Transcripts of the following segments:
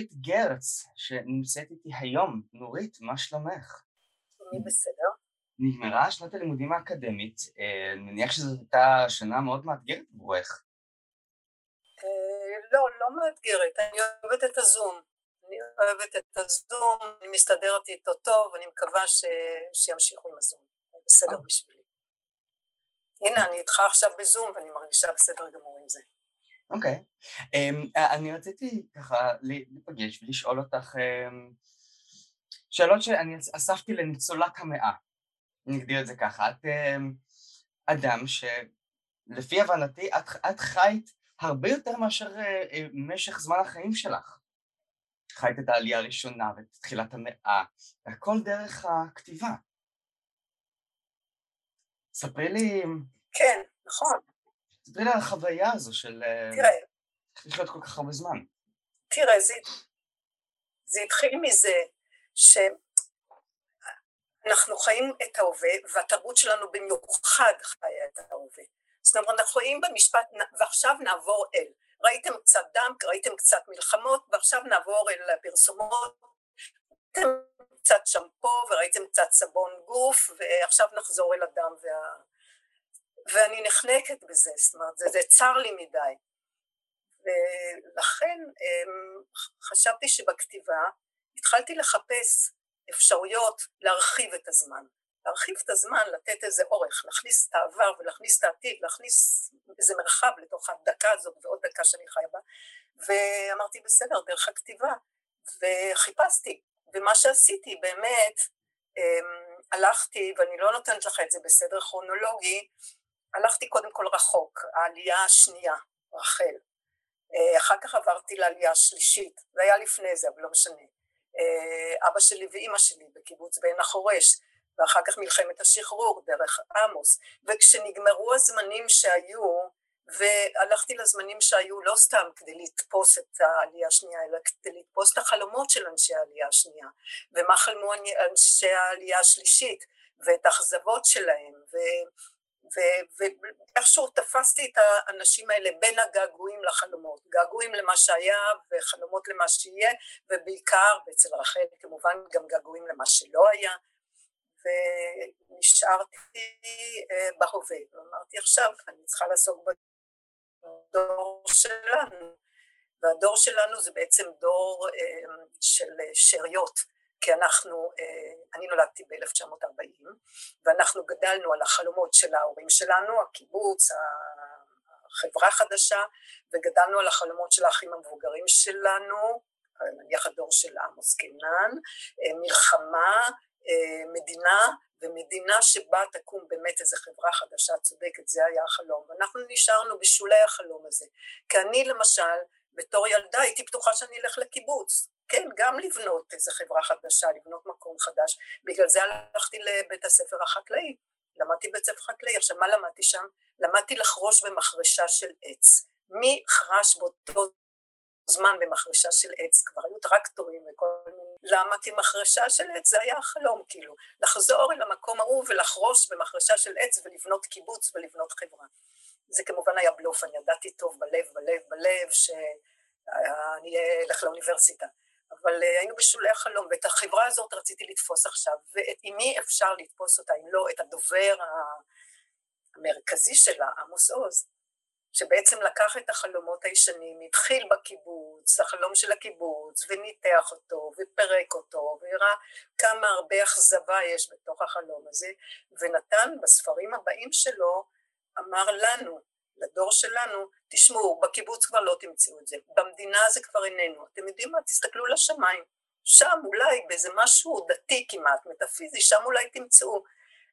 נורית גרץ, שנמצאת איתי היום. נורית, מה שלומך? אני בסדר. נגמרה שנת הלימודים האקדמית, אה, אני מניח שזאת הייתה שנה מאוד מאתגרת עבורך. אה, לא, לא מאתגרת, אני אוהבת את הזום. אני אוהבת את הזום, אני מסתדרת איתו טוב, אני מקווה ש... שימשיכו עם הזום. בסדר אה. בשבילי. הנה, אני איתך עכשיו בזום ואני מרגישה בסדר גמור עם זה. אוקיי. Okay. אמ, um, אני רציתי ככה להיפגש ולשאול אותך um, שאלות שאני אספתי לניצולת המאה, נגדיר את זה ככה. את um, אדם שלפי הבנתי את, את חיית הרבה יותר מאשר uh, uh, משך זמן החיים שלך. חיית את העלייה הראשונה ואת תחילת המאה, והכל דרך הכתיבה. ספרי לי... כן, נכון. ספרי לי על החוויה הזו של... אה, תראה. לחיות כל כך הרבה זמן. תראה, זה, זה התחיל מזה שאנחנו חיים את ההווה, והתרבות שלנו במיוחד חיה את ההווה. זאת אומרת, אנחנו חיים במשפט, ועכשיו נעבור אל. ראיתם קצת דם, ראיתם קצת מלחמות, ועכשיו נעבור אל הפרסומות. ראיתם קצת שמפו וראיתם קצת סבון גוף, ועכשיו נחזור אל הדם וה... ואני נחנקת בזה, זאת אומרת, זה, זה צר לי מדי. ולכן אמ, חשבתי שבכתיבה התחלתי לחפש אפשרויות להרחיב את הזמן. להרחיב את הזמן, לתת איזה אורך, להכניס את העבר ולהכניס את העתיד, להכניס איזה מרחב לתוך הדקה הזאת ועוד דקה שאני חיה בה. ואמרתי, בסדר, דרך הכתיבה. וחיפשתי, ומה שעשיתי באמת, אמ, הלכתי, ואני לא נותנת לך את זה בסדר כרונולוגי, הלכתי קודם כל רחוק, העלייה השנייה, רחל. אה, אחר כך עברתי לעלייה השלישית, זה היה לפני זה, אבל לא משנה. אה, אבא שלי ואימא שלי בקיבוץ בעין החורש, ואחר כך מלחמת השחרור דרך עמוס. וכשנגמרו הזמנים שהיו, והלכתי לזמנים שהיו לא סתם כדי לתפוס את העלייה השנייה, אלא כדי לתפוס את החלומות של אנשי העלייה השנייה, ומה חלמו אנשי העלייה השלישית, ואת האכזבות שלהם, ו... ואיכשהו תפסתי את האנשים האלה בין הגעגועים לחלומות, געגועים למה שהיה וחלומות למה שיהיה, ובעיקר, ואצל רחל כמובן גם געגועים למה שלא היה, ונשארתי אה, בהווה, ואמרתי עכשיו אני צריכה לעסוק בדור שלנו, והדור שלנו זה בעצם דור אה, של שאריות, כי אנחנו, אה, אני נולדתי ב-1940 ואנחנו גדלנו על החלומות של ההורים שלנו, הקיבוץ, החברה החדשה, וגדלנו על החלומות של האחים המבוגרים שלנו, נניח הדור של עמוס קינן, מלחמה, מדינה ומדינה שבה תקום באמת איזו חברה חדשה צודקת, זה היה החלום. ואנחנו נשארנו בשולי החלום הזה. כי אני למשל, בתור ילדה הייתי בטוחה שאני אלך לקיבוץ. כן, גם לבנות איזו חברה חדשה, לבנות מקום חדש. בגלל זה הלכתי לבית הספר החקלאי. למדתי בית ספר חקלאי. עכשיו, מה למדתי שם? למדתי לחרוש במחרשה של עץ. מי חרש באותו זמן במחרשה של עץ? כבר היו טרקטורים וכל מיני למה? כי מחרשה של עץ זה היה החלום, כאילו, לחזור אל המקום ההוא ולחרוש במחרשה של עץ ולבנות קיבוץ ולבנות חברה. זה כמובן היה בלוף, אני ידעתי טוב בלב, בלב, בלב, שאני אלך לאוניברסיטה. אבל אה, היינו בשולי החלום, ואת החברה הזאת רציתי לתפוס עכשיו, ועם מי אפשר לתפוס אותה, אם לא את הדובר המרכזי שלה, עמוס עוז. שבעצם לקח את החלומות הישנים, התחיל בקיבוץ, החלום של הקיבוץ, וניתח אותו, ופירק אותו, והראה כמה הרבה אכזבה יש בתוך החלום הזה, ונתן בספרים הבאים שלו, אמר לנו, לדור שלנו, תשמעו, בקיבוץ כבר לא תמצאו את זה, במדינה זה כבר איננו, אתם יודעים מה? תסתכלו לשמיים, שם אולי באיזה משהו דתי כמעט, מטאפיזי, שם אולי תמצאו.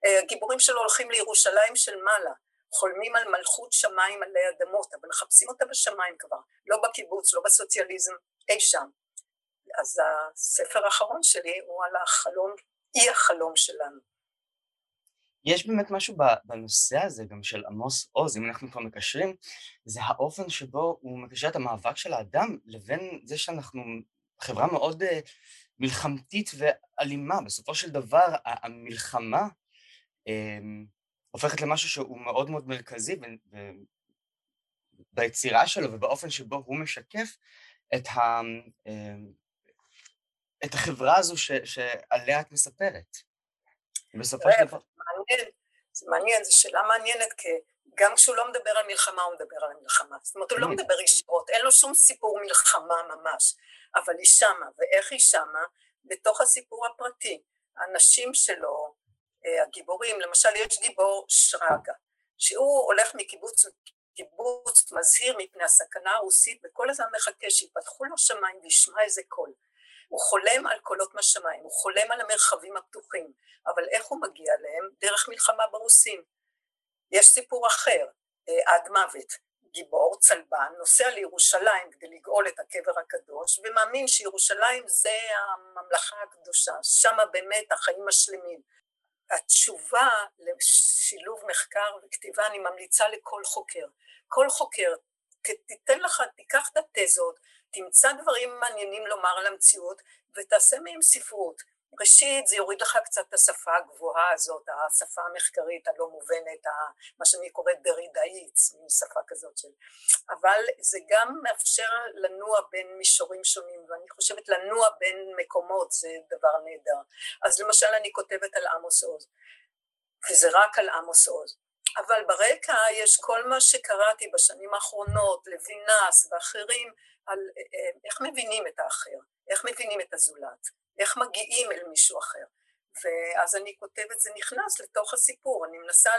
אה, הגיבורים שלו הולכים לירושלים של מעלה, חולמים על מלכות שמיים עלי אדמות, אבל מחפשים אותה בשמיים כבר, לא בקיבוץ, לא בסוציאליזם, אי שם. אז הספר האחרון שלי הוא על החלום, אי החלום שלנו. יש באמת משהו בנושא הזה גם של עמוס עוז, אם אנחנו כבר מקשרים, זה האופן שבו הוא מקשר את המאבק של האדם לבין זה שאנחנו חברה מאוד אה, מלחמתית ואלימה. בסופו של דבר המלחמה אמ, הופכת למשהו שהוא מאוד מאוד מרכזי ביצירה שלו ובאופן שבו הוא משקף את, ה, את החברה הזו ש, שעליה את מספרת. בסופו של דבר... מעניין, זה מעניין, זו שאלה מעניינת, כי גם כשהוא לא מדבר על מלחמה, הוא מדבר על המלחמה. זאת אומרת, הוא לא מדבר ישירות, אין לו שום סיפור מלחמה ממש, אבל היא שמה, ואיך היא שמה? בתוך הסיפור הפרטי. הנשים שלו, אה, הגיבורים, למשל יש גיבור שרגא, שהוא הולך מקיבוץ לקיבוץ, מזהיר מפני הסכנה הרוסית, וכל הזמן מחכה שיפתחו לו שמיים וישמע איזה קול. הוא חולם על קולות מהשמיים, הוא חולם על המרחבים הפתוחים, אבל איך הוא מגיע אליהם? דרך מלחמה ברוסים. יש סיפור אחר, אה, עד מוות, גיבור, צלבן, נוסע לירושלים כדי לגאול את הקבר הקדוש, ומאמין שירושלים זה הממלכה הקדושה, שמה באמת החיים השלמים. התשובה לשילוב מחקר וכתיבה אני ממליצה לכל חוקר. כל חוקר, תיתן לך, תיקח את התזות, תמצא דברים מעניינים לומר על המציאות ותעשה מהם ספרות. ראשית זה יוריד לך קצת את השפה הגבוהה הזאת, השפה המחקרית הלא מובנת, מה שאני קוראת דרידאית, שפה כזאת של... אבל זה גם מאפשר לנוע בין מישורים שונים, ואני חושבת לנוע בין מקומות זה דבר נהדר. אז למשל אני כותבת על עמוס עוז, וזה רק על עמוס עוז. אבל ברקע יש כל מה שקראתי בשנים האחרונות, לוינס ואחרים, על אה, אה, איך מבינים את האחר, איך מבינים את הזולת, איך מגיעים אל מישהו אחר. ואז אני כותבת, זה נכנס לתוך הסיפור, אני מנסה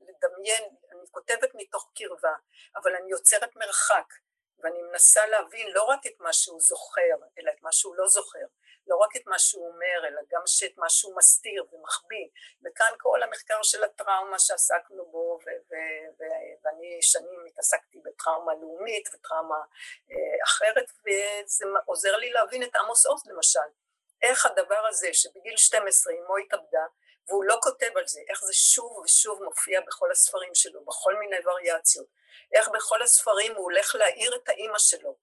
לדמיין, אני כותבת מתוך קרבה, אבל אני יוצרת מרחק, ואני מנסה להבין לא רק את מה שהוא זוכר, אלא את מה שהוא לא זוכר, לא רק את מה שהוא אומר, אלא גם את מה שהוא מסתיר ומחביא, וכאן כל המחקר של הטראומה שעסקנו בו, ו- ו- ו- ואני שנים התעסקתי בטראומה לאומית וטראומה אה, אחרת, וזה עוזר לי להבין את עמוס עוז למשל, איך הדבר הזה שבגיל 12 אמו התאבדה, והוא לא כותב על זה, איך זה שוב ושוב מופיע בכל הספרים שלו, בכל מיני וריאציות, איך בכל הספרים הוא הולך להעיר את האימא שלו,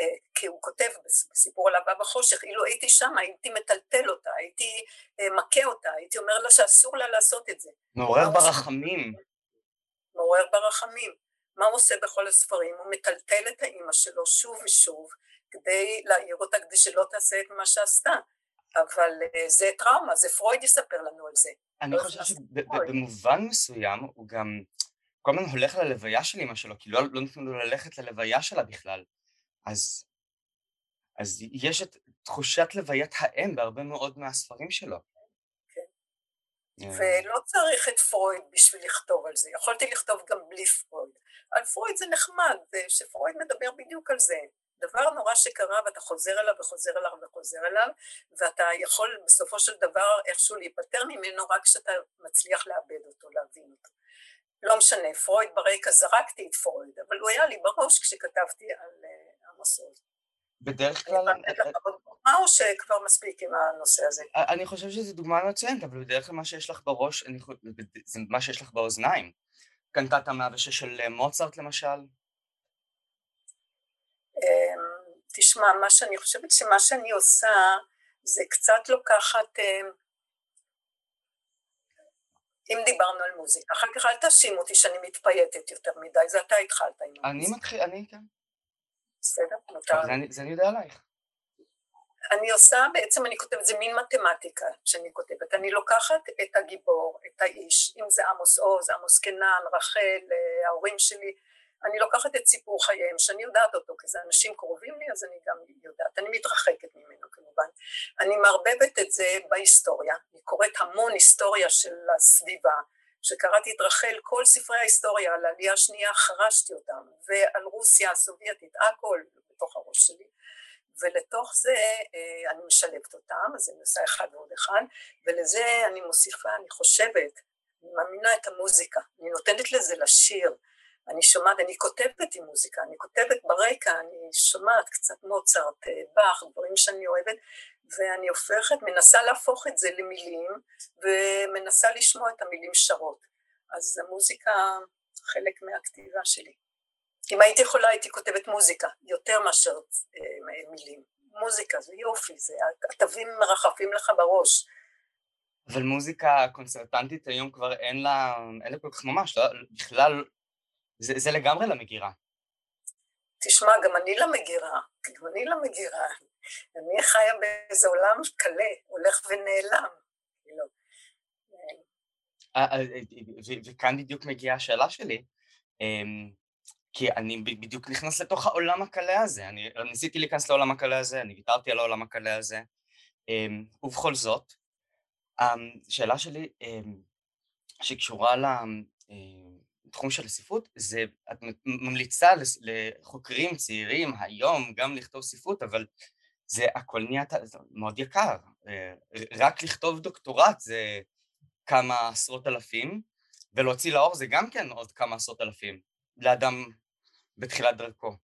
אה, כי הוא כותב בסיפור על הבא בחושך, אילו הייתי שם הייתי מטלטל אותה, הייתי אה, מכה אותה, הייתי אומר לה שאסור לה לעשות את זה. מעורר ברחמים. מעורר ברחמים. מה הוא עושה בכל הספרים? הוא מטלטל את האימא שלו שוב ושוב כדי להעיר אותה, כדי שלא תעשה את מה שעשתה. אבל אה, זה טראומה, זה פרויד יספר לנו על זה. אני לא חושב שבמובן מסוים הוא גם כל הזמן הולך ללוויה של אמא שלו, כי לא, לא נתנו לו ללכת ללוויה שלה בכלל. אז, אז יש את תחושת לוויית האם בהרבה מאוד מהספרים שלו. כן. ולא צריך את פרויד בשביל לכתוב על זה, יכולתי לכתוב גם בלי פרויד. על פרויד זה נחמד, שפרויד מדבר בדיוק על זה. דבר נורא שקרה ואתה חוזר אליו וחוזר אליו וחוזר אליו ואתה יכול בסופו של דבר איכשהו להיפטר ממנו רק כשאתה מצליח לאבד אותו, להבין אותו. לא משנה, פרויד ברקע זרקתי את פרויד, אבל הוא היה לי בראש כשכתבתי על uh, עמוס עוז. בדרך כלל... מה או שכבר מספיק עם הנושא הזה? אני חושב שזו דוגמה מצוינת, אבל בדרך כלל מה שיש לך בראש, זה מה שיש לך באוזניים. קנטטה 106 של אה, מוצרט למשל. אמ, תשמע, מה שאני חושבת שמה שאני עושה זה קצת לוקחת, אמ, אם דיברנו על מוזיקה, אחר כך אל תאשים אותי שאני מתפייטת יותר מדי, זה אתה התחלת עם המוזיקה. אני מתחיל, אני כן. בסדר. זה אני יודע עלייך. אני עושה, בעצם אני כותבת, זה מין מתמטיקה שאני כותבת, אני לוקחת את הגיבור, את האיש, אם זה עמוס עוז, עמוס קנן, רחל, אה, ההורים שלי, אני לוקחת את סיפור חייהם, שאני יודעת אותו, כי זה אנשים קרובים לי, אז אני גם יודעת, אני מתרחקת ממנו כמובן. אני מערבבת את זה בהיסטוריה, אני קוראת המון היסטוריה של הסביבה, כשקראתי את רחל, כל ספרי ההיסטוריה על העלייה השנייה חרשתי אותם, ועל רוסיה הסובייטית, הכל בתוך הראש שלי. ולתוך זה אה, אני משלבת אותם, אז אני עושה אחד ועוד אחד, ולזה אני מוסיפה, אני חושבת, אני מאמינה את המוזיקה, אני נותנת לזה לשיר, אני שומעת, אני כותבת עם מוזיקה, אני כותבת ברקע, אני שומעת קצת מוצרט, אה, באך, דברים שאני אוהבת, ואני הופכת, מנסה להפוך את זה למילים, ומנסה לשמוע את המילים שרות. אז המוזיקה חלק מהכתיבה שלי. אם הייתי יכולה הייתי כותבת מוזיקה, יותר מאשר אה, מילים. מוזיקה זה יופי, זה התווים מרחפים לך בראש. אבל מוזיקה קונצרטנטית היום כבר אין לה, אין לה כל כך ממש, לא, בכלל זה, זה לגמרי למגירה. תשמע, גם אני לא מגירה, גם אני לא מגירה. אני חיה באיזה עולם קלה, הולך ונעלם. כאילו. אה, אה, וכאן בדיוק מגיעה השאלה שלי, אמ, כי אני בדיוק נכנס לתוך העולם הקלה הזה, אני ניסיתי להיכנס לעולם הקלה הזה, אני ויתרתי על העולם הקלה הזה, אמ, ובכל זאת, השאלה שלי שקשורה לתחום של הספרות, זה את ממליצה לחוקרים צעירים היום גם לכתוב ספרות, אבל זה הכל נהיה מאוד יקר, רק לכתוב דוקטורט זה כמה עשרות אלפים, ולהוציא לאור זה גם כן עוד כמה עשרות אלפים, לאדם בתחילת דרכו.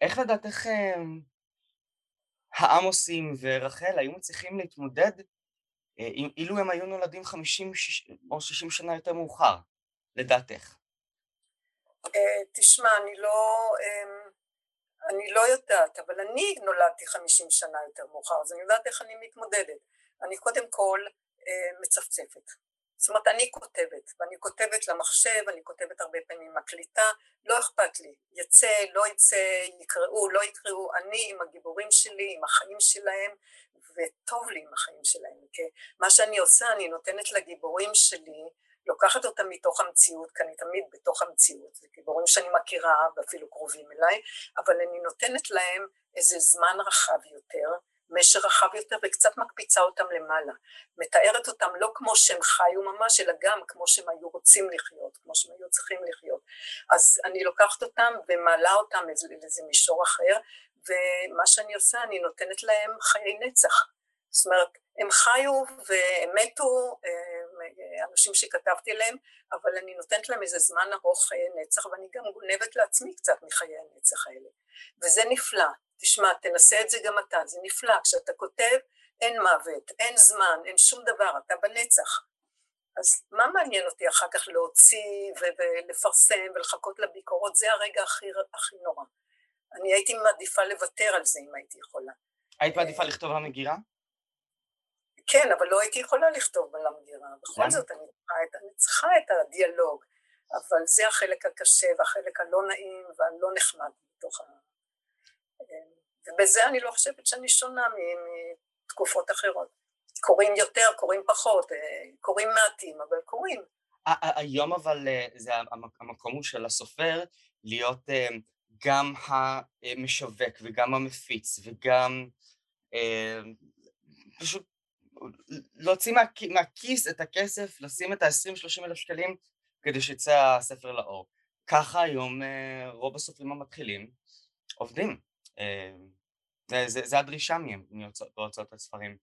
איך לדעתך העמוסים ורחל היו מצליחים להתמודד אה, אילו הם היו נולדים 50 או 60 שנה יותר מאוחר, לדעתך? אה, תשמע, אני לא, אני לא יודעת, אבל אני נולדתי 50 שנה יותר מאוחר, אז אני יודעת איך אני מתמודדת. אני קודם כל אה, מצפצפת. זאת אומרת, אני כותבת, ואני כותבת למחשב, אני כותבת הרבה פעמים מקליטה, לא אכפת לי, יצא, לא יצא, יקראו, לא יקראו, אני עם הגיבורים שלי, עם החיים שלהם, וטוב לי עם החיים שלהם, כי מה שאני עושה, אני נותנת לגיבורים שלי, לוקחת אותם מתוך המציאות, כי אני תמיד בתוך המציאות, זה גיבורים שאני מכירה ואפילו קרובים אליי, אבל אני נותנת להם איזה זמן רחב יותר, משך רחב יותר וקצת מקפיצה אותם למעלה. מתארת אותם לא כמו שהם חיו ממש, אלא גם כמו שהם היו רוצים לחיות, כמו שהם היו צריכים לחיות. אז אני לוקחת אותם ומעלה אותם לאיזה מישור אחר, ומה שאני עושה, אני נותנת להם חיי נצח. זאת אומרת, הם חיו והם מתו, אנשים שכתבתי להם, אבל אני נותנת להם איזה זמן ארוך חיי נצח, ואני גם גונבת לעצמי קצת מחיי הנצח האלה. וזה נפלא. תשמע, תנסה את זה גם אתה, זה נפלא. כשאתה כותב, אין מוות, אין זמן, אין שום דבר, אתה בנצח. אז מה מעניין אותי אחר כך להוציא ולפרסם ולחכות לביקורות? זה הרגע הכי, הכי נורא. אני הייתי מעדיפה לוותר על זה אם הייתי יכולה. היית מעדיפה לכתוב המגירה? כן, אבל לא הייתי יכולה לכתוב על המגירה. בכל זאת אני צריכה, את, אני צריכה את הדיאלוג, אבל זה החלק הקשה והחלק הלא נעים והלא נחמד בתוך ה... ובזה אני לא חושבת שאני שונה מתקופות אחרות. קוראים יותר, קוראים פחות, אה, קוראים מעטים, אבל קוראים. היום אבל אה, זה המקום הוא של הסופר להיות אה, גם המשווק וגם המפיץ וגם פשוט להוציא מהכיס את הכסף, לשים את ה-20-30 אלף שקלים כדי שיצא הספר לאור. ככה היום רוב הסופרים המתחילים עובדים. זה, זה הדרישה מהם, מהוצאות הספרים.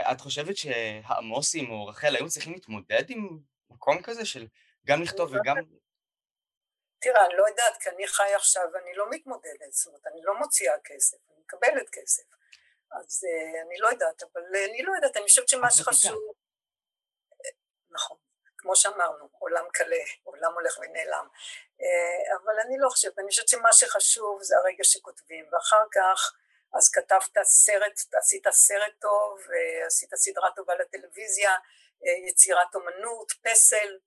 את חושבת שהעמוסים או רחל היו צריכים להתמודד עם מקום כזה של גם לכתוב וגם... תראה, אני לא יודעת, כי אני חי עכשיו ואני לא מתמודדת, זאת אומרת, אני לא מוציאה כסף, אני מקבלת כסף. אז uh, אני לא יודעת, אבל uh, אני לא יודעת, אני חושבת שמה שחשוב... נכון, כמו שאמרנו, עולם קלה, עולם הולך ונעלם. Uh, אבל אני לא חושבת, אני חושבת שמה שחשוב זה הרגע שכותבים, ואחר כך אז כתבת סרט, עשית סרט טוב, עשית סדרה טובה לטלוויזיה, יצירת אומנות, פסל,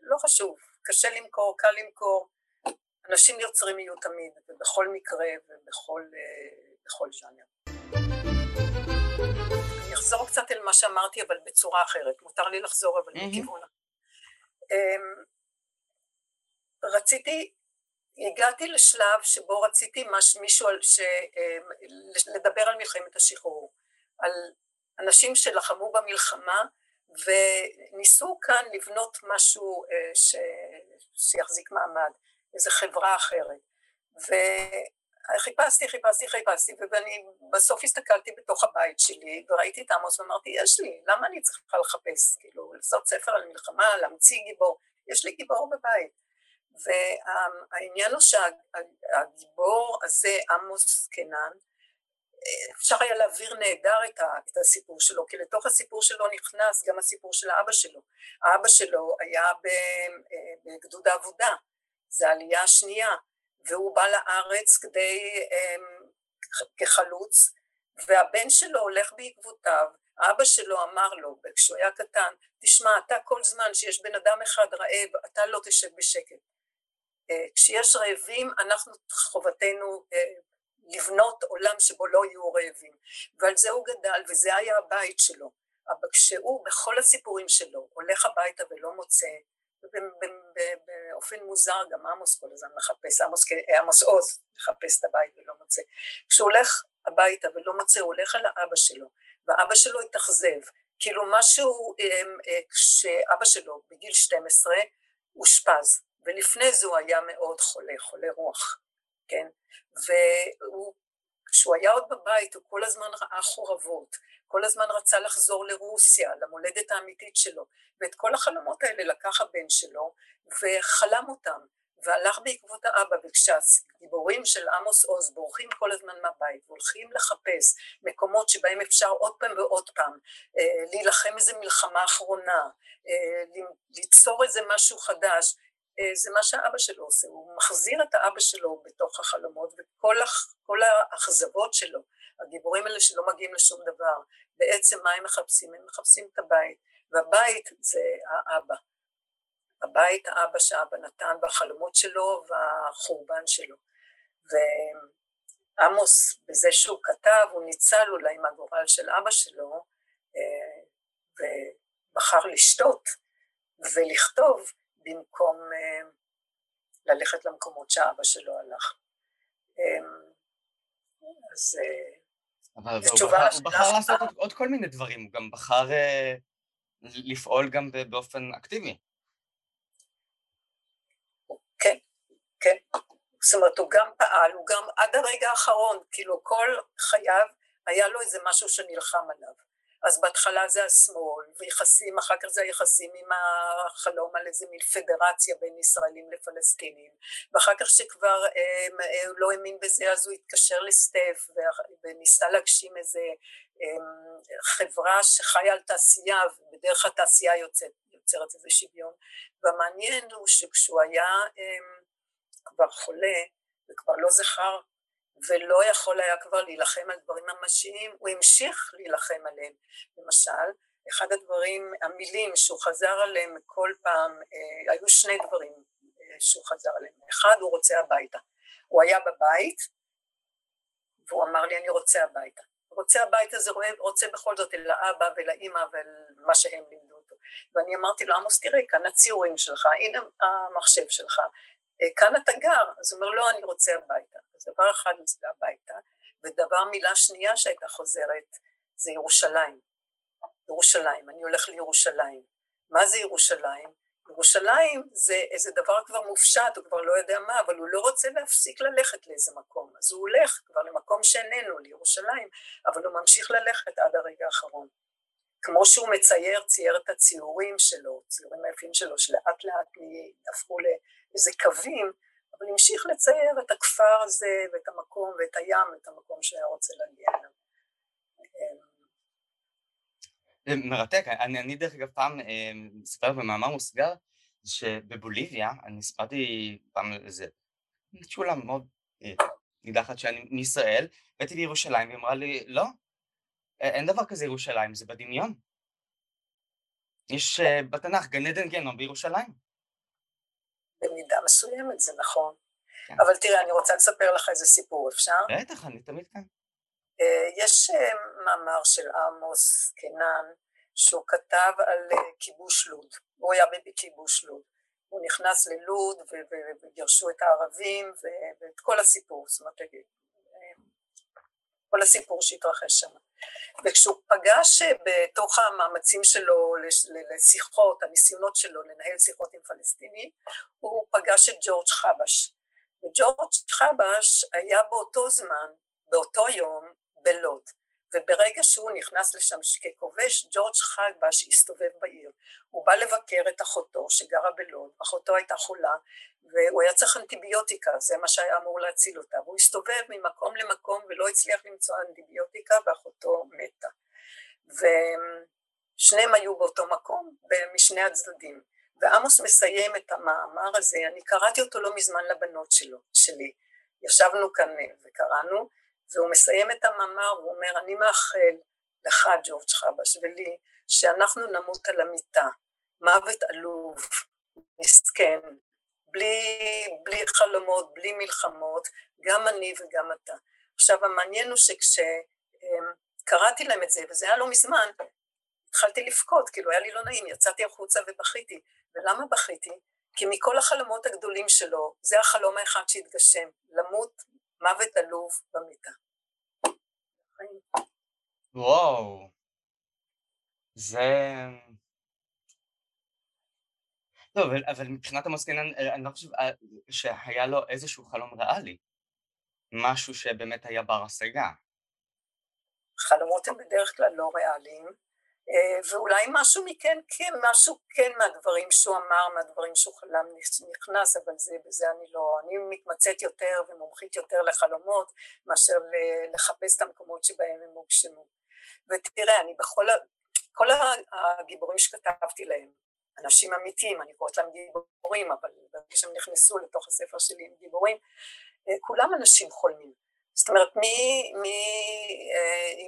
לא חשוב, קשה למכור, קל למכור, אנשים יוצרים יהיו תמיד, ובכל מקרה ובכל ז'אנר. אני אחזור קצת אל מה שאמרתי, אבל בצורה אחרת, מותר לי לחזור, אבל מכיוון אחר. אמ, רציתי הגעתי לשלב שבו רציתי מש, מישהו ש, אה, לדבר על מלחמת השחרור, על אנשים שלחמו במלחמה וניסו כאן לבנות משהו אה, ש, שיחזיק מעמד, איזו חברה אחרת. וחיפשתי, חיפשתי, חיפשתי, ואני בסוף הסתכלתי בתוך הבית שלי וראיתי את עמוס ואמרתי, יש לי, למה אני צריכה לחפש, כאילו, לעשות ספר על מלחמה, להמציא גיבור, יש לי גיבור בבית. והעניין הוא שהגיבור הזה, עמוס קנן, אפשר היה להעביר נהדר את הסיפור שלו, כי לתוך הסיפור שלו נכנס גם הסיפור של האבא שלו. האבא שלו היה בגדוד העבודה, זו העלייה השנייה, והוא בא לארץ כדי, כחלוץ, והבן שלו הולך בעקבותיו, אבא שלו אמר לו, כשהוא היה קטן, תשמע, אתה כל זמן שיש בן אדם אחד רעב, אתה לא תשב בשקט. כשיש רעבים אנחנו חובתנו לבנות עולם שבו לא יהיו רעבים. ועל זה הוא גדל וזה היה הבית שלו. אבל כשהוא בכל הסיפורים שלו הולך הביתה ולא מוצא באופן מוזר גם עמוס כל הזמן מחפש, עמוס, עמוס עוז מחפש את הבית ולא מוצא. כשהוא הולך הביתה ולא מוצא, הוא הולך על האבא שלו, ואבא שלו התאכזב, כאילו משהו, אמ, אה, כשאבא שלו בגיל 12 אושפז, ולפני זה הוא היה מאוד חולה, חולה רוח, כן? וכשהוא היה עוד בבית הוא כל הזמן ראה חורבות, כל הזמן רצה לחזור לרוסיה, למולדת האמיתית שלו, ואת כל החלומות האלה לקח הבן שלו וחלם אותם, והלך בעקבות האבא, וכשהגיבורים של עמוס עוז בורחים כל הזמן מהבית והולכים לחפש מקומות שבהם אפשר עוד פעם ועוד פעם אה, להילחם איזה מלחמה אחרונה, אה, ליצור איזה משהו חדש, זה מה שהאבא שלו עושה, הוא מחזיר את האבא שלו בתוך החלומות וכל האכזבות שלו, הגיבורים האלה שלא מגיעים לשום דבר, בעצם מה הם מחפשים? הם מחפשים את הבית, והבית זה האבא. הבית האבא שאבא נתן והחלומות שלו והחורבן שלו. ועמוס בזה שהוא כתב הוא ניצל אולי מהגורל של אבא שלו אה, ובחר לשתות ולכתוב במקום אה, ללכת למקומות שאבא שלו הלך. אה, אז אבל הוא בחר, הוא בחר לעשות עוד, עוד כל מיני דברים, הוא גם בחר uh, לפעול גם באופן אקטיבי. כן, כן. זאת אומרת, הוא גם פעל, הוא גם עד הרגע האחרון, כאילו כל חייו היה לו איזה משהו שנלחם עליו. אז בהתחלה זה השמאל, ויחסים, אחר כך זה היחסים עם החלום על איזה מין פדרציה בין ישראלים לפלסטינים, ואחר כך שכבר אה, הוא לא האמין בזה אז הוא התקשר לסטף וניסה להגשים איזה אה, חברה שחיה על תעשייה, ובדרך התעשייה יוצאת, יוצרת איזה שוויון, והמעניין הוא שכשהוא היה אה, כבר חולה וכבר לא זכר ולא יכול היה כבר להילחם על דברים ממשיים, הוא המשיך להילחם עליהם. למשל, אחד הדברים, המילים שהוא חזר עליהם כל פעם, אה, היו שני דברים אה, שהוא חזר עליהם. אחד, הוא רוצה הביתה. הוא היה בבית, והוא אמר לי, אני רוצה הביתה. רוצה הביתה זה רוצה בכל זאת אל האבא ולאימא ולמה שהם לימדו אותו. ואני אמרתי לו, עמוס, תראה, כאן הציורים שלך, הנה המחשב שלך, אה, כאן אתה גר, אז הוא אומר לא אני רוצה הביתה, דבר אחד זה הביתה, ודבר מילה שנייה שהייתה חוזרת זה ירושלים, ירושלים, אני הולך לירושלים, מה זה ירושלים? ירושלים זה איזה דבר כבר מופשט, הוא כבר לא יודע מה, אבל הוא לא רוצה להפסיק ללכת לאיזה מקום, אז הוא הולך כבר למקום שאיננו, לירושלים, אבל הוא ממשיך ללכת עד הרגע האחרון. כמו שהוא מצייר, צייר את הציורים שלו, ציורים היפים שלו, שלאט לאט הפכו איזה קווים, אבל המשיך לצייר את הכפר הזה ואת המקום ואת הים ואת המקום שהיה רוצה להגיע אליו. מרתק, אני, אני דרך אגב פעם אה, מספר במאמר מוסגר שבבוליביה, אני סיפרתי פעם איזה שולה מאוד אה, נידחת שאני מישראל, באתי לירושלים והיא אמרה לי לא, אין דבר כזה ירושלים, זה בדמיון. יש אה, בתנ"ך גן עדן גיהנום בירושלים. במידה מסוימת, זה נכון. כן. אבל תראה, אני רוצה לספר לך איזה סיפור, אפשר? בטח, אני תמיד כאן. אה, יש אה, מאמר של עמוס קנן, שהוא כתב על אה, כיבוש לוד. הוא היה בכיבוש לוד. הוא נכנס ללוד וגירשו את הערבים ואת כל הסיפור, זאת אומרת, כל הסיפור שהתרחש שם. וכשהוא פגש בתוך המאמצים שלו לשיחות, הניסיונות שלו לנהל שיחות עם פלסטינים, הוא פגש את ג'ורג' חבש. וג'ורג' חבש היה באותו זמן, באותו יום, בלוד. וברגע שהוא נכנס לשם ככובש, ג'ורג' חבש הסתובב בעיר. הוא בא לבקר את אחותו שגרה בלוד, אחותו הייתה חולה, והוא היה צריך אנטיביוטיקה, זה מה שהיה אמור להציל אותה, והוא הסתובב ממקום למקום ולא הצליח למצוא אנטיביוטיקה ואחותו מתה. ושניהם היו באותו מקום משני הצדדים. ועמוס מסיים את המאמר הזה, אני קראתי אותו לא מזמן לבנות שלו, שלי. ישבנו כאן וקראנו, והוא מסיים את המאמר, הוא אומר, אני מאחל לך, ג'ורג' חבש, ולי, שאנחנו נמות על המיטה, מוות עלוב, מסכן, בלי, בלי חלומות, בלי מלחמות, גם אני וגם אתה. עכשיו המעניין הוא שכשקראתי להם את זה, וזה היה לא מזמן, התחלתי לבכות, כאילו היה לי לא נעים, יצאתי החוצה ובכיתי. ולמה בכיתי? כי מכל החלומות הגדולים שלו, זה החלום האחד שהתגשם, למות מוות עלוב במיטה. וואו, זה... לא, אבל, אבל מבחינת המוסקינן, אני לא חושב אה, שהיה לו איזשהו חלום ריאלי. משהו שבאמת היה בר השגה. חלומות הם בדרך כלל לא ריאליים, ואולי משהו מכן כן, משהו כן מהדברים שהוא אמר, מהדברים שהוא חלם נכנס, אבל זה, בזה אני לא, אני מתמצאת יותר ומומחית יותר לחלומות מאשר לחפש את המקומות שבהם הם הוגשמו. ותראה, אני בכל, כל הגיבורים שכתבתי להם, אנשים אמיתיים, אני קוראת להם גיבורים, אבל ברגע שהם נכנסו לתוך הספר שלי עם גיבורים, אה, כולם אנשים חולמים. זאת אומרת, מאימא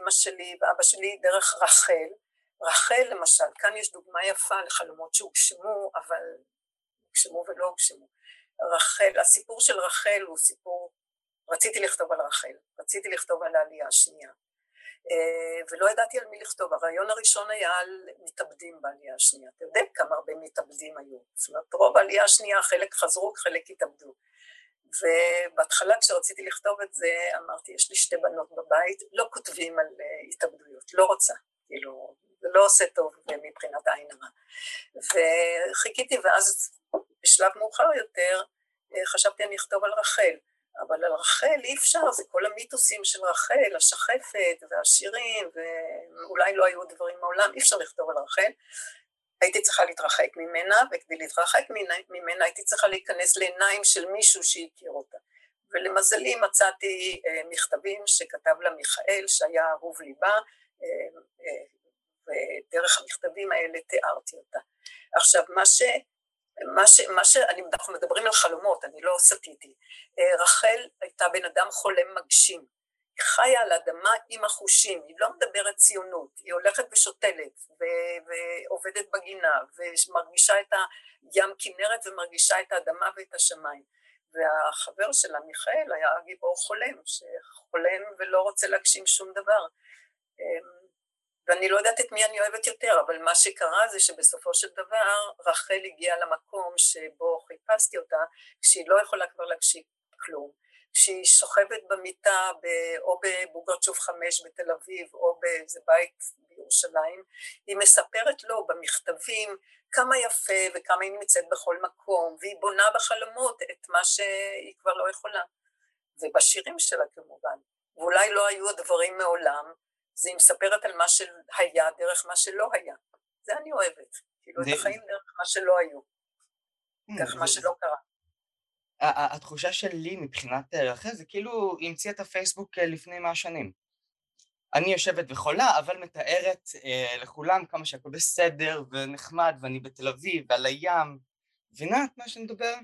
אה, שלי ואבא שלי דרך רחל, רחל למשל, כאן יש דוגמה יפה לחלומות שהוגשמו, אבל הוגשמו ולא הוגשמו. רחל, הסיפור של רחל הוא סיפור, רציתי לכתוב על רחל, רציתי לכתוב על העלייה השנייה, אה, ולא ידעתי על מי לכתוב. הרעיון הראשון היה על מתאבדים בעלייה השנייה. אתה יודע כמה הרבה מתאבדים היו. זאת אומרת, רוב העלייה השנייה, חלק חזרו, חלק התאבדו. ובהתחלה כשרציתי לכתוב את זה, אמרתי, יש לי שתי בנות בבית, לא כותבים על אה, התאבדויות, לא רוצה. כאילו, לא עושה טוב מבחינת העין הרע. וחיכיתי, ואז בשלב מאוחר יותר אה, חשבתי אני אכתוב על רחל. אבל על רחל אי אפשר, זה כל המיתוסים של רחל, השחפת והשירים, ואולי לא היו דברים מעולם, אי אפשר לכתוב על רחל. הייתי צריכה להתרחק ממנה, וכדי להתרחק ממנה הייתי צריכה להיכנס לעיניים של מישהו שהכיר אותה. ולמזלי מצאתי אה, מכתבים שכתב לה מיכאל, שהיה אהוב ליבה, ודרך המכתבים האלה תיארתי אותה. עכשיו, מה ש... מה ש... מה ש... אני, אנחנו מדברים על חלומות, אני לא סטיתי. אה, רחל הייתה בן אדם חולם מגשים. היא חיה על אדמה עם החושים, היא לא מדברת ציונות, היא הולכת ושותלת ו... ועובדת בגינה ומרגישה את הים כנרת ומרגישה את האדמה ואת השמיים. והחבר שלה, מיכאל, היה גיבור חולם, שחולם ולא רוצה להגשים שום דבר. ואני לא יודעת את מי אני אוהבת יותר, אבל מה שקרה זה שבסופו של דבר רחל הגיעה למקום שבו חיפשתי אותה, כשהיא לא יכולה כבר להקשיב כלום. כשהיא שוכבת במיטה ב, או בבוגרצ'וב חמש בתל אביב או באיזה בית בירושלים, היא מספרת לו במכתבים כמה יפה וכמה היא נמצאת בכל מקום, והיא בונה בחלומות את מה שהיא כבר לא יכולה. ובשירים שלה כמובן. ואולי לא היו הדברים מעולם, זה היא מספרת על מה שהיה דרך מה שלא היה. זה אני אוהבת, כאילו זה... את החיים דרך מה שלא היו, דרך מה שלא קרה. התחושה שלי מבחינת אה, רחל זה כאילו היא המציאה את הפייסבוק אה, לפני מאה שנים. אני יושבת וחולה, אבל מתארת אה, לכולם כמה שהכל בסדר ונחמד, ואני בתל אביב ועל הים. מבינה את מה שאני מדבר?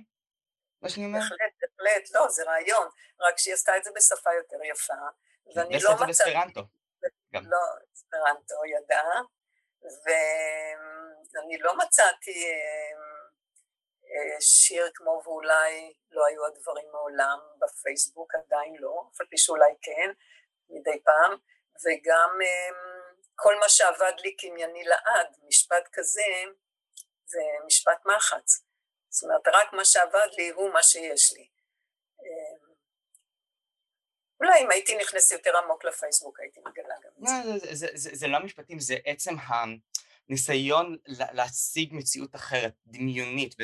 מה שאני אומר? בהחלט, בהחלט, לא, זה רעיון, רק שהיא עשתה את זה בשפה יותר יפה, ואני לא מצאתי... בספרנטו. גם. לא, אספרנטו ידע, ואני לא מצאתי אה, שיר כמו ואולי לא היו הדברים מעולם בפייסבוק, עדיין לא, אף על פי שאולי כן, מדי פעם, וגם אה, כל מה שעבד לי קנייני לעד, משפט כזה, זה משפט מחץ. זאת אומרת, רק מה שעבד לי הוא מה שיש לי. אה, אולי אם הייתי נכנסת יותר עמוק לפייסבוק הייתי מגלה זה. לא, זה, זה, זה, זה לא משפטים, זה עצם הניסיון להציג מציאות אחרת, דמיונית.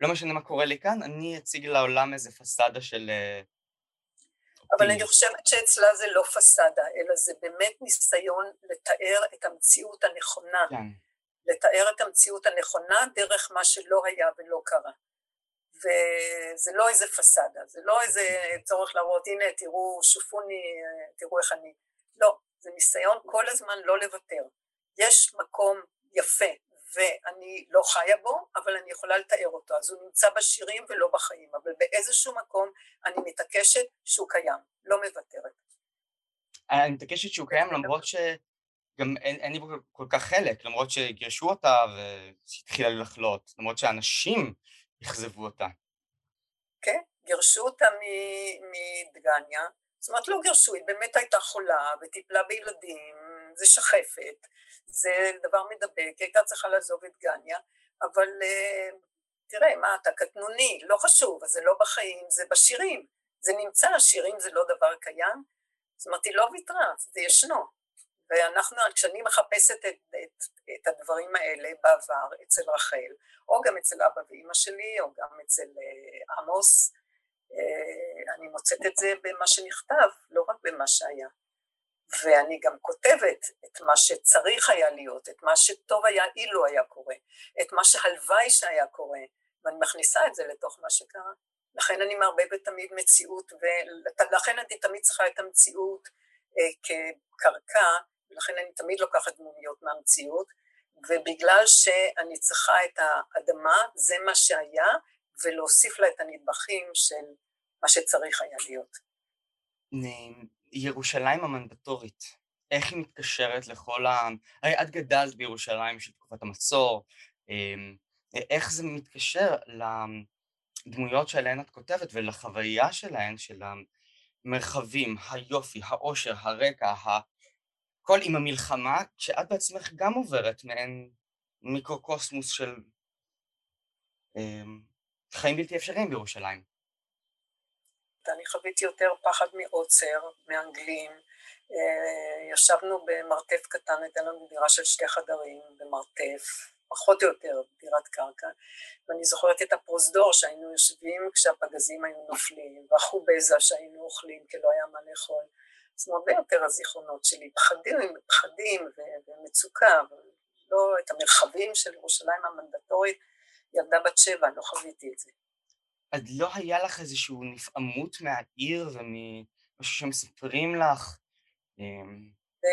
לא משנה מה קורה לי כאן, אני אציג לעולם איזה פסאדה של... אה, אבל אני חושבת שאצלה זה לא פסאדה, אלא זה באמת ניסיון לתאר את המציאות הנכונה. כן. לתאר את המציאות הנכונה דרך מה שלא היה ולא קרה. וזה לא איזה פסאדה, זה לא איזה צורך להראות, הנה תראו, שופוני, תראו איך אני, לא, זה ניסיון כל הזמן לא לוותר. יש מקום יפה ואני לא חיה בו, אבל אני יכולה לתאר אותו, אז הוא נמצא בשירים ולא בחיים, אבל באיזשהו מקום אני מתעקשת שהוא קיים, לא מוותרת. אני מתעקשת שהוא קיים למרות שגם אין, אין לי בו כל כך חלק, למרות שגירשו אותה והתחילה לחלות, למרות שאנשים אכזבו אותה. כן? גירשו אותה מדגניה, זאת אומרת לא גירשו, היא באמת הייתה חולה וטיפלה בילדים, זה שחפת, זה דבר מדבק, היא הייתה צריכה לעזוב את גניה, אבל אה, תראה, מה אתה קטנוני, לא חשוב, אז זה לא בחיים, זה בשירים, זה נמצא, שירים זה לא דבר קיים, זאת אומרת היא לא ויתרה, זה ישנו, ואנחנו, כשאני מחפשת את, את, את הדברים האלה בעבר אצל רחל, או גם אצל אבא ואימא שלי, או גם אצל uh, עמוס, אני מוצאת את זה במה שנכתב, לא רק במה שהיה. ואני גם כותבת את מה שצריך היה להיות, את מה שטוב היה אילו היה קורה, את מה שהלוואי שהיה קורה, ואני מכניסה את זה לתוך מה שקרה. לכן אני מערבבת תמיד מציאות, ולכן אני תמיד צריכה את המציאות אה, כקרקע ולכן אני תמיד לוקחת דמוניות מהמציאות, ובגלל שאני צריכה את האדמה, זה מה שהיה, ולהוסיף לה את הנדבכים של מה שצריך היה להיות. ירושלים המנדטורית, איך היא מתקשרת לכל ה... הרי את גדלת בירושלים של תקופת המצור, אמ, איך זה מתקשר לדמויות שעליהן את כותבת ולחוויה שלהן, של המרחבים, היופי, העושר, הרקע, הכל עם המלחמה, כשאת בעצמך גם עוברת מעין מיקרוקוסמוס של אה, חיים בלתי אפשריים בירושלים. אני חוויתי יותר פחד מעוצר, מאנגלים. אה, ישבנו במרתף קטן, הייתה לנו דירה של שתי חדרים במרתף, פחות או יותר דירת קרקע, ואני זוכרת את הפרוזדור שהיינו יושבים כשהפגזים היו נופלים, והחובזה שהיינו אוכלים כי לא היה מה לאכול. זה הרבה יותר הזיכרונות שלי, פחדים, פחדים ומצוקה, לא את המרחבים של ירושלים המנדטורית, ילדה בת שבע, לא חוויתי את זה. אז לא היה לך איזושהי נפעמות מהעיר ומשהו שמספרים לך? אמ,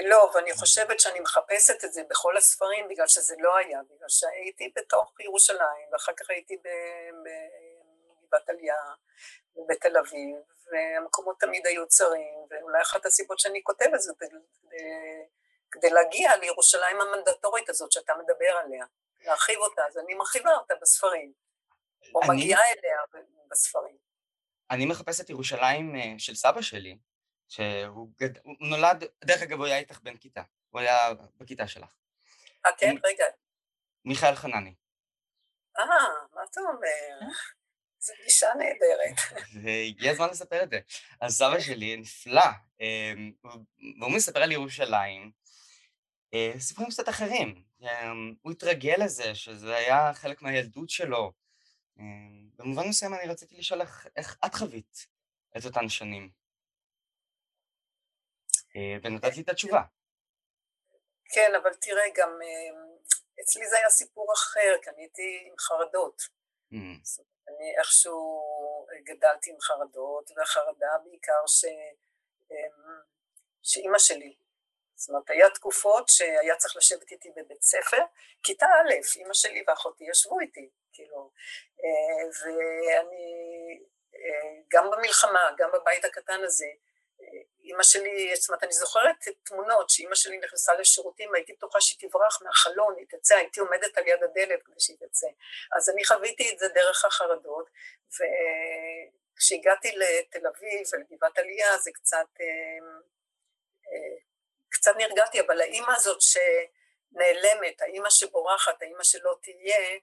לא, ואני חושבת שאני מחפשת את זה בכל הספרים בגלל שזה לא היה, בגלל שהייתי בתוך ירושלים ואחר כך הייתי בגבעת עלייה ובתל אביב והמקומות תמיד היו צרים, ואולי אחת הסיבות שאני כותבת זה כדי להגיע לירושלים המנדטורית הזאת שאתה מדבר עליה, להרחיב אותה, אז אני מרחיבה אותה בספרים, או אני... מגיעה אליה בספרים. אני מחפש את ירושלים אה, של סבא שלי, שהוא גד... נולד, דרך אגב הוא היה איתך בן כיתה, הוא היה בכיתה שלך. אה כן? רגע. מיכאל חנני. אה, מה אתה אומר? אה? זו פגישה נהדרת. והגיע הזמן לספר את זה. אז סבא שלי נפלא, אמ, והוא מספר על ירושלים, אה, סיפורים קצת אחרים. אמ, הוא התרגל לזה, שזה היה חלק מהילדות שלו. אמ, במובן מסוים אני רציתי לשאול איך, איך את חווית את אותן שנים. אה, ונתת לי את התשובה. כן, אבל תראה, גם אצלי זה היה סיפור אחר, כי אני הייתי עם חרדות. Mm. אני איכשהו גדלתי עם חרדות, והחרדה בעיקר ש... שאימא שלי, זאת אומרת, היה תקופות שהיה צריך לשבת איתי בבית ספר, כיתה א', אימא שלי ואחותי ישבו איתי, כאילו, אה, ואני, אה, גם במלחמה, גם בבית הקטן הזה, אימא שלי, זאת אומרת, אני זוכרת תמונות שאימא שלי נכנסה לשירותים, הייתי בטוחה שהיא תברח מהחלון, היא תצא, הייתי עומדת על יד הדלת כדי שהיא תצא. אז אני חוויתי את זה דרך החרדות, וכשהגעתי לתל אביב ולגבעת עלייה זה קצת, אה, אה, קצת נרגעתי, אבל האימא הזאת שנעלמת, האימא שבורחת, האימא שלא תהיה,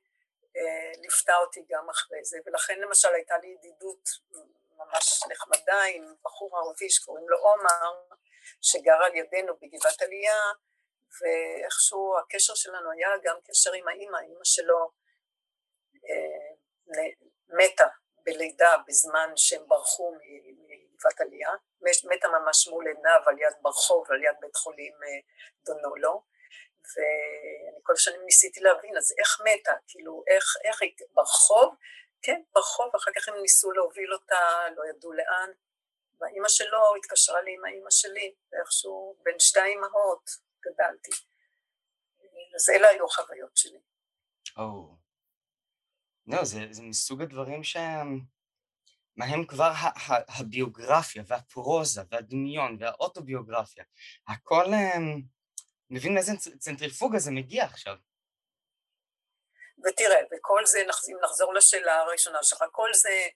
אה, ליוותה אותי גם אחרי זה, ולכן למשל הייתה לי ידידות ממש נחמדה עם בחור ערבי שקוראים לו עומר, שגר על ידינו בגבעת עלייה, ואיכשהו הקשר שלנו היה גם קשר עם האימא, אימא שלו אה, מתה בלידה בזמן שהם ברחו מגבעת עלייה, מתה ממש מול עיניו על יד ברחוב, על יד בית חולים אה, דונולו, ואני כל השנים ניסיתי להבין, אז איך מתה? כאילו, איך, איך היא ברחוב כן, ברחוב, אחר כך הם ניסו להוביל אותה, לא ידעו לאן, והאימא שלו התקשרה לי עם האימא שלי, ואיכשהו בין שתי האימהות גדלתי. אז אלה היו החוויות שלי. או. לא, זה, זה מסוג הדברים שהם... מהם כבר הביוגרפיה והפרוזה והדמיון והאוטוביוגרפיה, הכל הם... מבין מאיזה צנטריפוגה זה מגיע עכשיו. ותראה, וכל זה, אם נחזור לשאלה הראשונה שלך, כל זה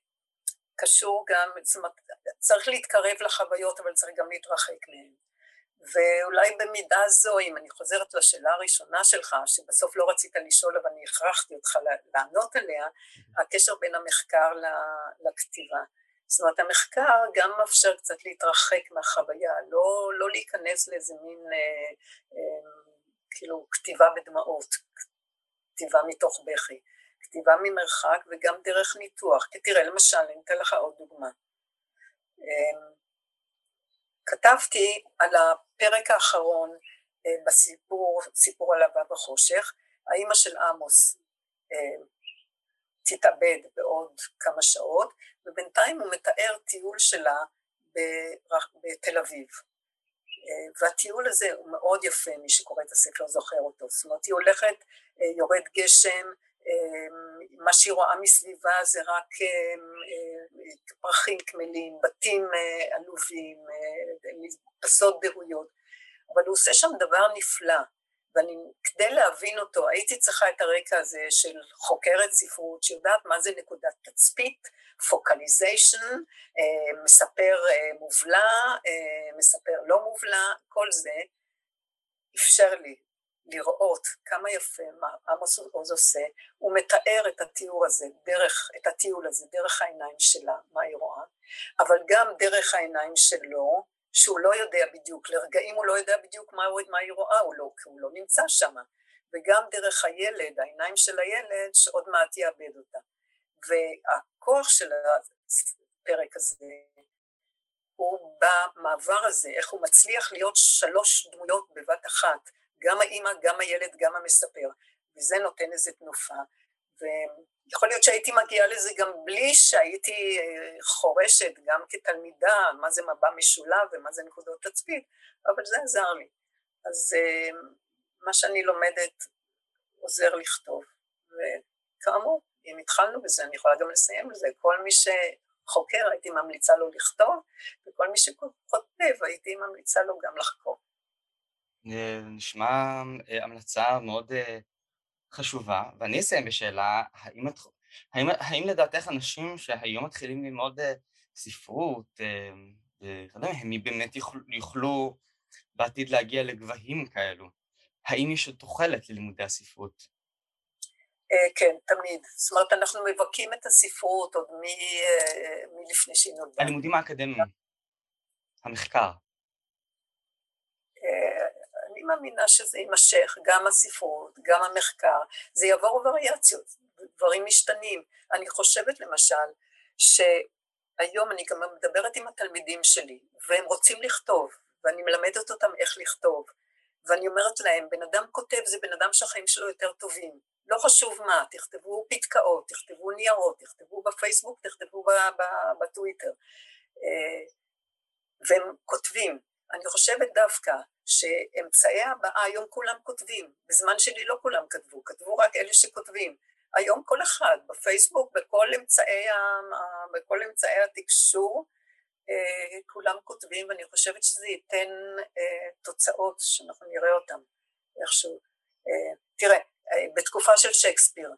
קשור גם, זאת אומרת, צריך להתקרב לחוויות, אבל צריך גם להתרחק מהן. ואולי במידה זו, אם אני חוזרת לשאלה הראשונה שלך, שבסוף לא רצית לשאול אבל אני הכרחתי אותך לענות עליה, הקשר בין המחקר לכתיבה. זאת אומרת, המחקר גם מאפשר קצת להתרחק מהחוויה, לא, לא להיכנס לאיזה מין אה, אה, כאילו כתיבה בדמעות, כתיבה מתוך בכי, כתיבה ממרחק וגם דרך ניתוח. כי תראה, למשל, אני אתן לך עוד דוגמה. אה, כתבתי על הפרק האחרון אה, בסיפור, סיפור על אהבה בחושך, האימא של עמוס אה, תתאבד בעוד כמה שעות, ובינתיים הוא מתאר טיול שלה בתל אביב. אה, והטיול הזה הוא מאוד יפה, מי שקורא את הספר זוכר אותו. זאת אומרת, היא הולכת, יורד גשם, מה שהיא רואה מסביבה זה רק פרחים קמלים, בתים עלובים, מדפסות דהויות, אבל הוא עושה שם דבר נפלא, ואני, כדי להבין אותו, הייתי צריכה את הרקע הזה של חוקרת ספרות שיודעת מה זה נקודת תצפית, focalization, אה, מספר אה, מובלע, אה, מספר לא מובלע, כל זה. אפשר לי לראות כמה יפה מה עמוס עוז עושה, הוא מתאר את התיאור הזה, דרך, את הטיול הזה, דרך העיניים שלה, מה היא רואה, אבל גם דרך העיניים שלו, שהוא לא יודע בדיוק, לרגעים הוא לא יודע בדיוק מה, מה היא רואה, הוא לא, כי הוא לא נמצא שם, וגם דרך הילד, העיניים של הילד, שעוד מעט יאבד אותה. והכוח של הפרק הזה הוא במעבר הזה, איך הוא מצליח להיות שלוש דמויות בבת אחת, גם האימא, גם הילד, גם המספר, וזה נותן איזה תנופה. ויכול להיות שהייתי מגיעה לזה גם בלי שהייתי אה, חורשת, גם כתלמידה, מה זה מבע משולב ומה זה נקודות תצפית, אבל זה עזר לי. אז אה, מה שאני לומדת עוזר לכתוב. וכאמור, אם התחלנו בזה, אני יכולה גם לסיים בזה. כל מי שחוקר הייתי ממליצה לו לכתוב, וכל מי שכותב הייתי ממליצה לו גם לחקור. אה, נשמע המלצה מאוד חשובה, ואני אסיים בשאלה, האם, את, האם, האם לדעתך אנשים שהיום מתחילים ללמוד אה, ספרות, אה, לא הם באמת יוכלו, יוכלו בעתיד להגיע לגבהים כאלו? האם יש עוד תוחלת ללימודי הספרות? אה, כן, תמיד. זאת אומרת, אנחנו מבכים את הספרות עוד מלפני שהיא נולדה. הלימודים האקדמיים, המחקר. מאמינה שזה יימשך, גם הספרות, גם המחקר, זה יעבור וריאציות, דברים משתנים. אני חושבת למשל שהיום אני גם מדברת עם התלמידים שלי, והם רוצים לכתוב, ואני מלמדת אותם איך לכתוב, ואני אומרת להם, בן אדם כותב זה בן אדם שהחיים שלו יותר טובים, לא חשוב מה, תכתבו פתקאות, תכתבו ניירות, תכתבו בפייסבוק, תכתבו בטוויטר, אה, והם כותבים. אני חושבת דווקא שאמצעי הבעה, היום כולם כותבים, בזמן שלי לא כולם כתבו, כתבו רק אלה שכותבים. היום כל אחד, בפייסבוק, בכל אמצעי, בכל אמצעי התקשור, אה, כולם כותבים, ואני חושבת שזה ייתן אה, תוצאות שאנחנו נראה אותן איכשהו. אה, תראה, בתקופה של שייקספיר,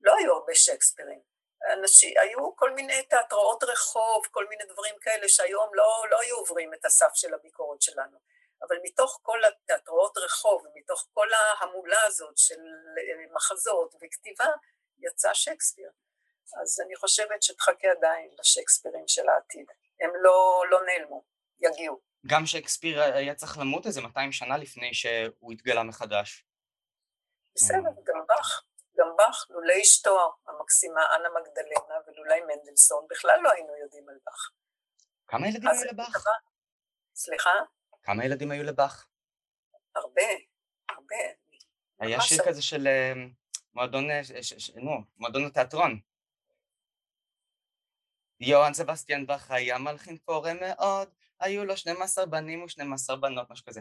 לא היו הרבה שייקספירים. אנשים, היו כל מיני תיאטראות רחוב, כל מיני דברים כאלה שהיום לא, לא היו עוברים את הסף של הביקורת שלנו. אבל מתוך כל התיאטראות רחוב, ומתוך כל ההמולה הזאת של מחזות וכתיבה, יצא שייקספיר. אז אני חושבת שתחכה עדיין לשייקספירים של העתיד. הם לא, לא נעלמו, יגיעו. גם שייקספיר היה צריך למות איזה 200 שנה לפני שהוא התגלה מחדש. בסדר, גם באך. גם באך, לולא אשתו המקסימה אנה מגדלנה ולולי מנדלסון, בכלל לא היינו יודעים על באך. כמה ילדים היו לבאך? סליחה? כמה ילדים היו לבאך? הרבה, הרבה. היה שיר כזה של אה, מועדון, אה, נו, מועדון התיאטרון. יוהאן סבסטיאן באך היה מלחין פורה מאוד, היו לו 12 בנים ו-12 בנות, משהו כזה.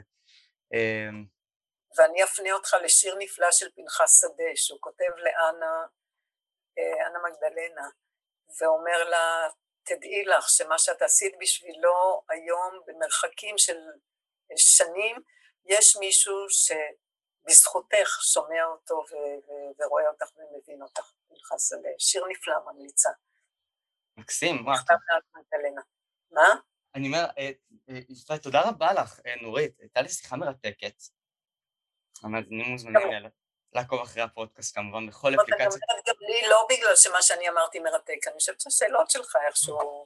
ואני אפנה אותך לשיר נפלא של פנחס שדה, שהוא כותב לאנה, אה, אנה מגדלנה, ואומר לה, תדעי לך שמה שאת עשית בשבילו היום במרחקים של שנים, יש מישהו שבזכותך שומע אותו ו- ו- ורואה אותך ומבין אותך, פנחס שדה. שיר נפלא, ממליצה. מקסים, וואו. מה? אני אומר, יפה, תודה רבה לך, נורית, הייתה לי שיחה מרתקת. המאזינים מוזמנים לעקוב אחרי הפודקאסט כמובן בכל אפליקציה. אני גם לי לא בגלל שמה שאני אמרתי מרתק, אני חושבת שהשאלות שלך איכשהו...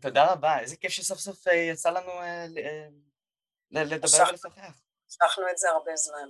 תודה רבה, איזה כיף שסוף סוף יצא לנו לדבר ולשוחח. המשכנו את זה הרבה זמן.